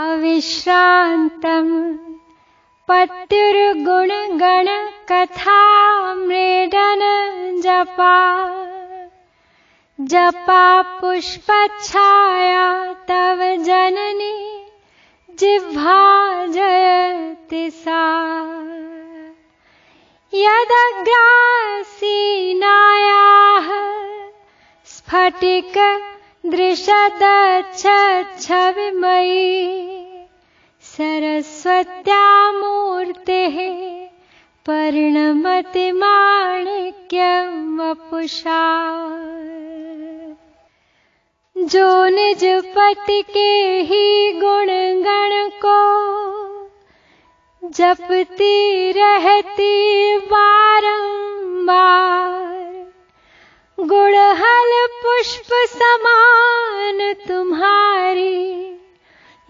अविश्रान्तम् पत्युर्गुणगणकथा जपा जपा पुष्पच्छाया तव जननी जिह्वा जयति सा। यदग्रासीनायाः स्फटिक दृशदच्छविमयी सरस्वत्या मूर्तेः परिणमति माणिक्यं वपुषा। जो निज पति के ही गुण गण को जपती रहती बारंबार गुड़हल पुष्प समान तुम्हारी।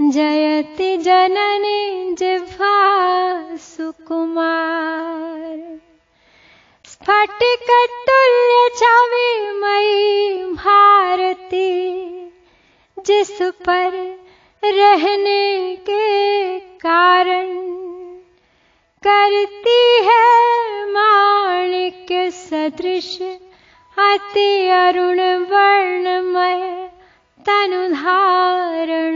जयति जननी जिह्वा सुकुमार। स्फटिक तुल्य छविमयी भारती। जिस पर रहने के कारण करती है माणिक सदृश। अति अरुण वर्णमय तनुधारण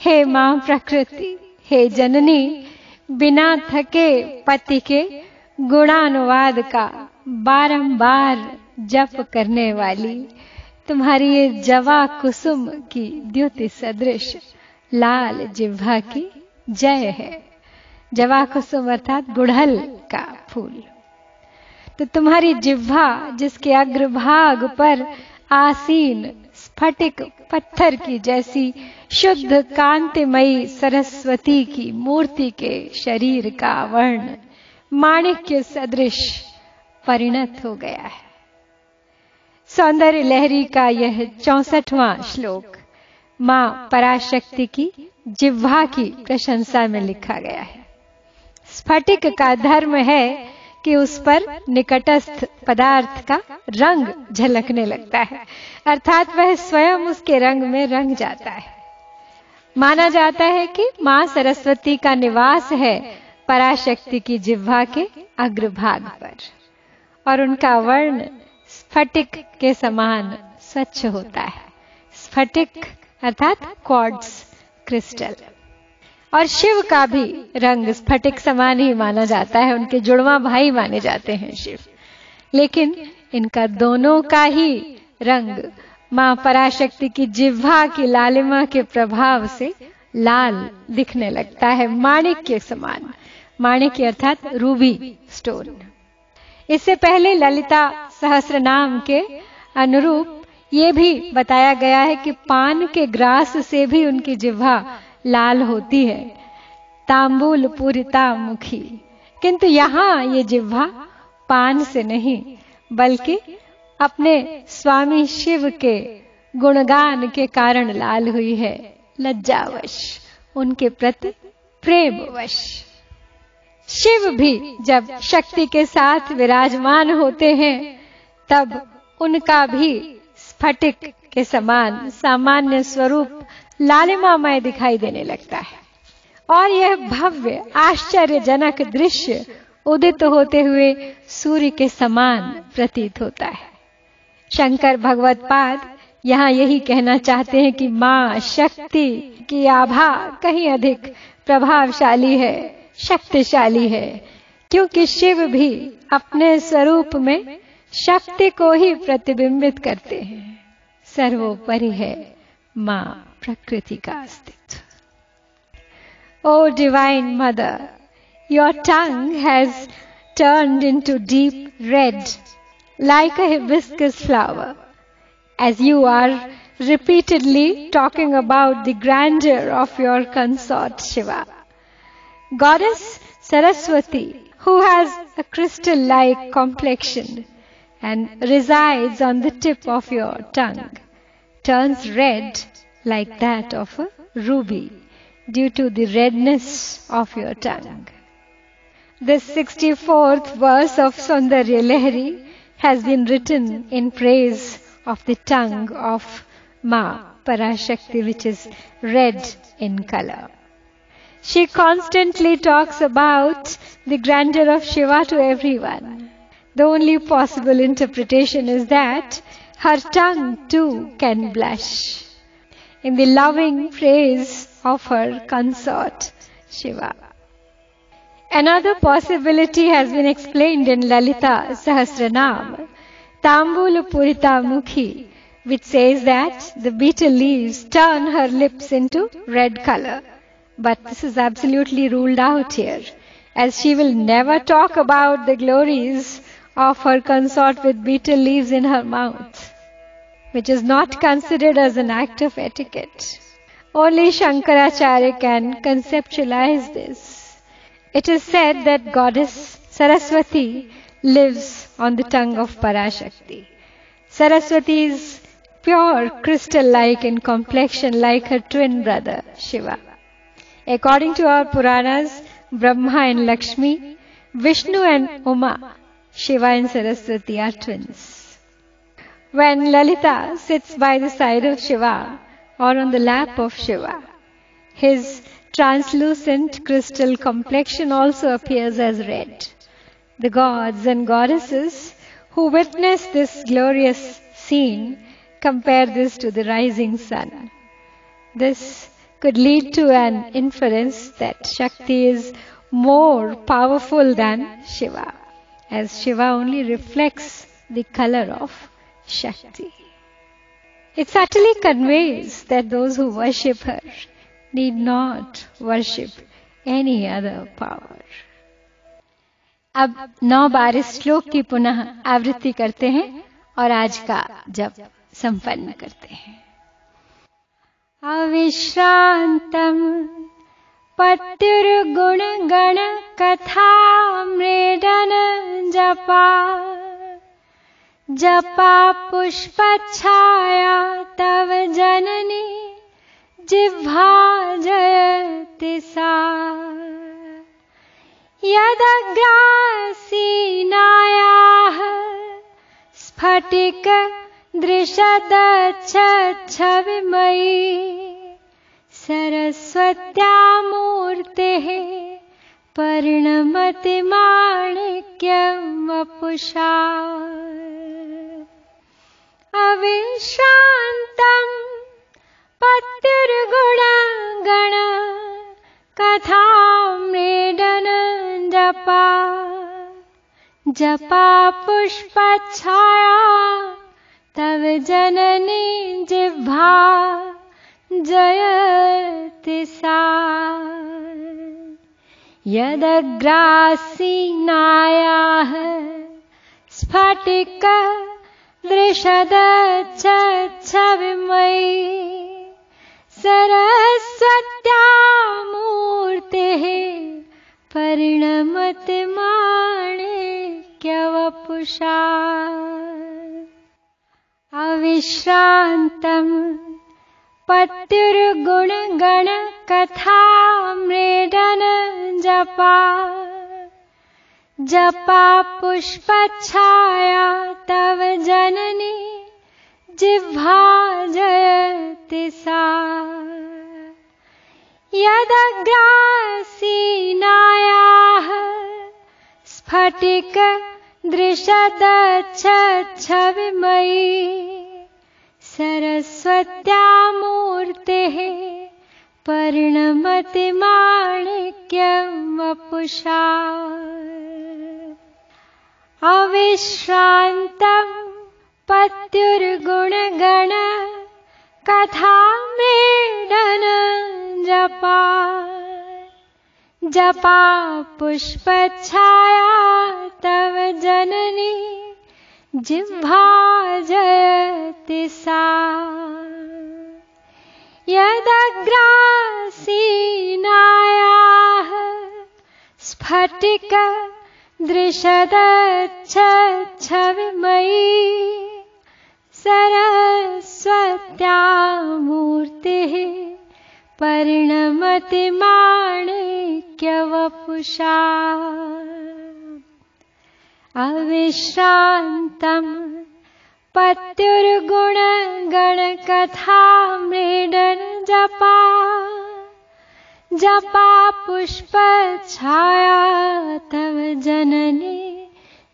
हे माँ प्रकृति, हे जननी, बिना थके पति के गुणानुवाद का बारंबार जप करने वाली, तुम्हारी ये जवा कुसुम की द्युति सदृश, लाल जिह्वा की जय है। जवा कुसुम अर्थात गुड़हल का फूल। तो तुम्हारी जिह्वा, जिसके अग्रभाग पर आसीन स्फटिक पत्थर की जैसी शुद्ध कांतिमयी सरस्वती की मूर्ति के शरीर का वर्ण माणिक्य सदृश परिणत हो गया है। सौंदर्य लहरी का यह चौसठवां श्लोक माँ पराशक्ति की जिह्वा की प्रशंसा में लिखा गया है। स्फटिक का धर्म है कि उस पर निकटस्थ पदार्थ का रंग झलकने लगता है। अर्थात वह स्वयं उसके रंग में रंग जाता है। माना जाता है कि माँ सरस्वती का निवास है पराशक्ति की जिह्वा के अग्रभाग पर और उनका वर्ण स्फटिक के समान स्वच्छ होता है। स्फटिक अर्थात क्वार्ट्स क्रिस्टल। और शिव का भी रंग स्फटिक समान ही माना जाता है, उनके जुड़वा भाई माने जाते हैं शिव। लेकिन इनका दोनों का ही रंग माँ पराशक्ति की जिह्वा की लालिमा के प्रभाव से लाल दिखने लगता है माणिक के समान। माणिक अर्थात रूबी स्टोन। इससे पहले ललिता सहस्र नाम के अनुरूप ये भी बताया गया है कि पान के ग्रास से भी उनकी जिह्वा लाल होती है। तांबूल पूरिता मुखी। किंतु यहाँ ये जिह्वा पान से नहीं, बल्कि अपने स्वामी शिव के गुणगान के कारण लाल हुई है। लज्जावश, उनके प्रति प्रेमवश। शिव भी जब शक्ति के साथ विराजमान होते हैं, तब उनका भी स्फटिक के समान सामान्य स्वरूप लालिमामय दिखाई देने लगता है। और यह भव्य, आश्चर्यजनक दृश्य उदित होते हुए सूर्य के समान प्रतीत होता है। शंकर भगवत पाद यहाँ यही कहना चाहते हैं कि माँ शक्ति की आभा कहीं अधिक प्रभावशाली है, शक्तिशाली है, क्योंकि शिव भी अपने स्वरूप में शक्ति को ही प्रतिबिंबित करते हैं। सर्वोपरि है माँ। Prakriti ka Oh, Divine Mother, your tongue has turned into deep red like a hibiscus flower as you are repeatedly talking about the grandeur of your consort Shiva. Goddess Saraswati, who has a crystal like complexion and resides on the tip of your tongue, turns red like that of a ruby due to the redness of your tongue. The 64th verse of Sundarya Lahari has been written in praise of the tongue of Ma Parashakti, which is red in color. She constantly talks about the grandeur of Shiva to everyone. The only possible interpretation is that her tongue too can blush in the loving praise of her consort Shiva. Another possibility has been explained in Lalita Sahasranam, Tambula Purita Mukhi, which says that the betel leaves turn her lips into red color. But this is absolutely ruled out here, as she will never talk about the glories of her consort with betel leaves in her mouth, which is not considered as an act of etiquette. Only Shankaracharya can conceptualize this. It is said that goddess Saraswati lives on the tongue of Parashakti. Saraswati is pure crystal like in complexion like her twin brother Shiva. According to our Puranas, Brahma and Lakshmi, Vishnu and Uma, Shiva and Saraswati are twins. When Lalita sits by the side of Shiva or on the lap of Shiva, his translucent crystal complexion also appears as red. The gods and goddesses who witness this glorious scene compare this to the rising sun. This could lead to an inference that Shakti is more powerful than Shiva, as Shiva only reflects the color of Shakti. It subtly conveys that those who worship her need not worship any other power. अब नौ बार इस श्लोक की पुनः आवृत्ति करते हैं और आज का जब संपन्न करते हैं अविश्रांतम पत्युर्गुण गण कथा मृडन जपा जपा पुष्प छाया तव जननी जिह्वा जयति सा। यदग्रासीनायाः स्फटिक दृशदच्छविमयी सरस्वत्या मूर्तेः परिणमति माणिक्यं वपुषा अविश्रान्तम् पत्युर्गुणगण कथा जपा जपा पुष्पच्छाया तव जननी जिह्वा जयति सा यदग्रासीनायाः स्फटिक दृशदच्छविमयी सरस्वत्या मूर्तेः परिणमति माणिक्यवपुषा अविश्रान्तम् पत्युर्गुणगणकथा मृडन जपा जपा पुष्पच्छाया जिह्वा जयति सा। यदग्रासीनायाः स्फटिक दृशदच्छविमयी सरस्वत्या मूर्तेः परिणमति माणिक्यं वपुषा अविश्रान्तम् पत्युर्गुणगण कथा मेडन जपा। जपा पुष्पच्छाया तव जननी जिह्वा जयति सा यदग्रासीनायाः स्फटिक दृशदच्छविमयी सरस्वत्या मूर्तिः परिणमति माणिक्यवपुषा अविश्रान्तम् पत्युर्गुणगणकथा मृडन जपा जपा पुष्पछाया तव जननी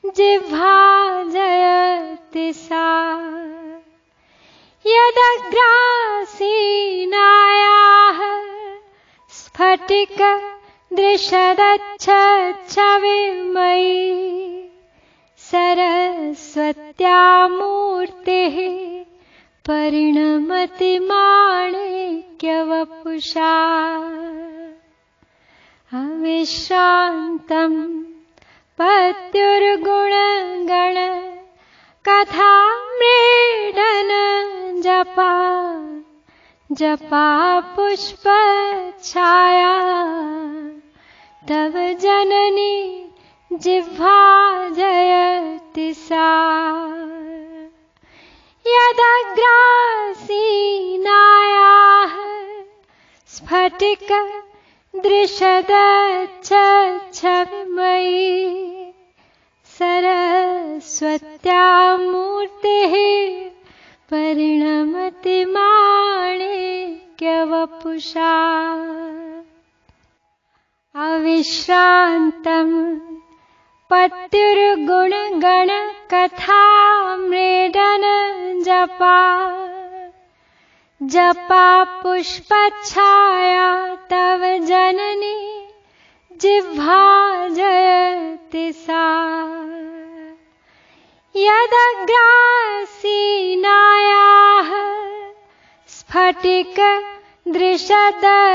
जिह्वा जयति सा। यदग्रासीनायाः स्फटिक दृशदच्छविमयी सरस्वत्या मूर्तिः परिणमति माणिक्यवपुषा अविश्रान्तम् पत्युर्गुणगण कथा मृडन जपा जपा पुष्पछाया। तव जननी जिह्वा जयति सा। यदग्रासीनायाः स्फटिक दृशदच्छविमयी सरस्वत्या मूर्तिः परिणमति माणिक्यवपुषा अविश्रान्तम् पत्युर्गुणगणकथा जपा जपा पुष्पच्छाया तव जननी जिह्वा जयति सा। यदग्रासीनायाः स्फटिक दृशदच्छविमयी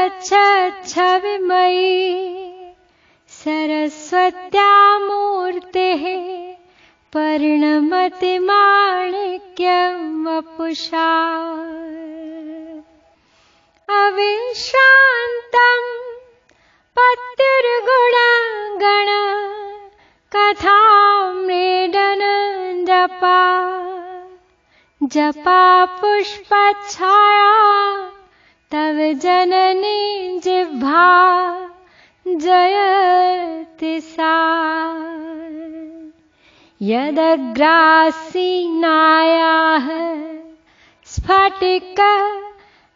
सरस्वत्या मूर्तेः परिणमति माणिक्यं वपुषा अविश्रान्तम् पत्युर्गुणगण कथा जपा। जपा पुष्पच्छाया तव जननी जिह्वा जयति सा। यदग्रासीनायाः स्फटिक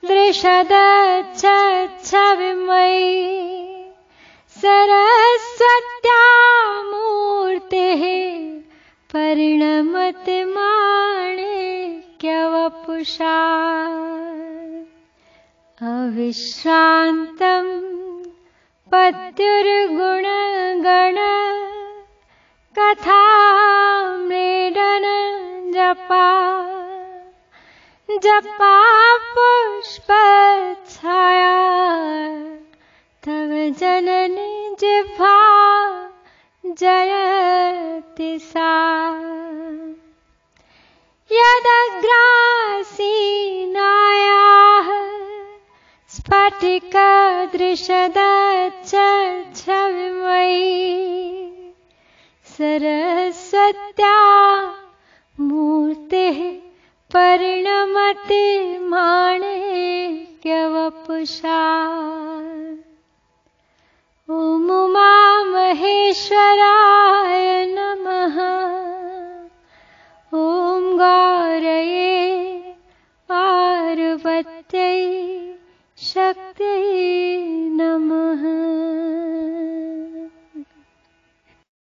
दृशदच्छविमयी सरस्वत्या मूर्तिः परिणमति माणिक्यवपुषा अविश्रान्तम् पत्युर्गुणगण कथा मृडन जपा जपा पुष्पछाया तव जननी जिह्वा जयति सा। यदग्रासीनायाः स्फटिकदृशदच्छविमयी सरस्वत्या मूर्तिः परिणमति माणिक्यवपुषा ॐ उमा महेश्वरा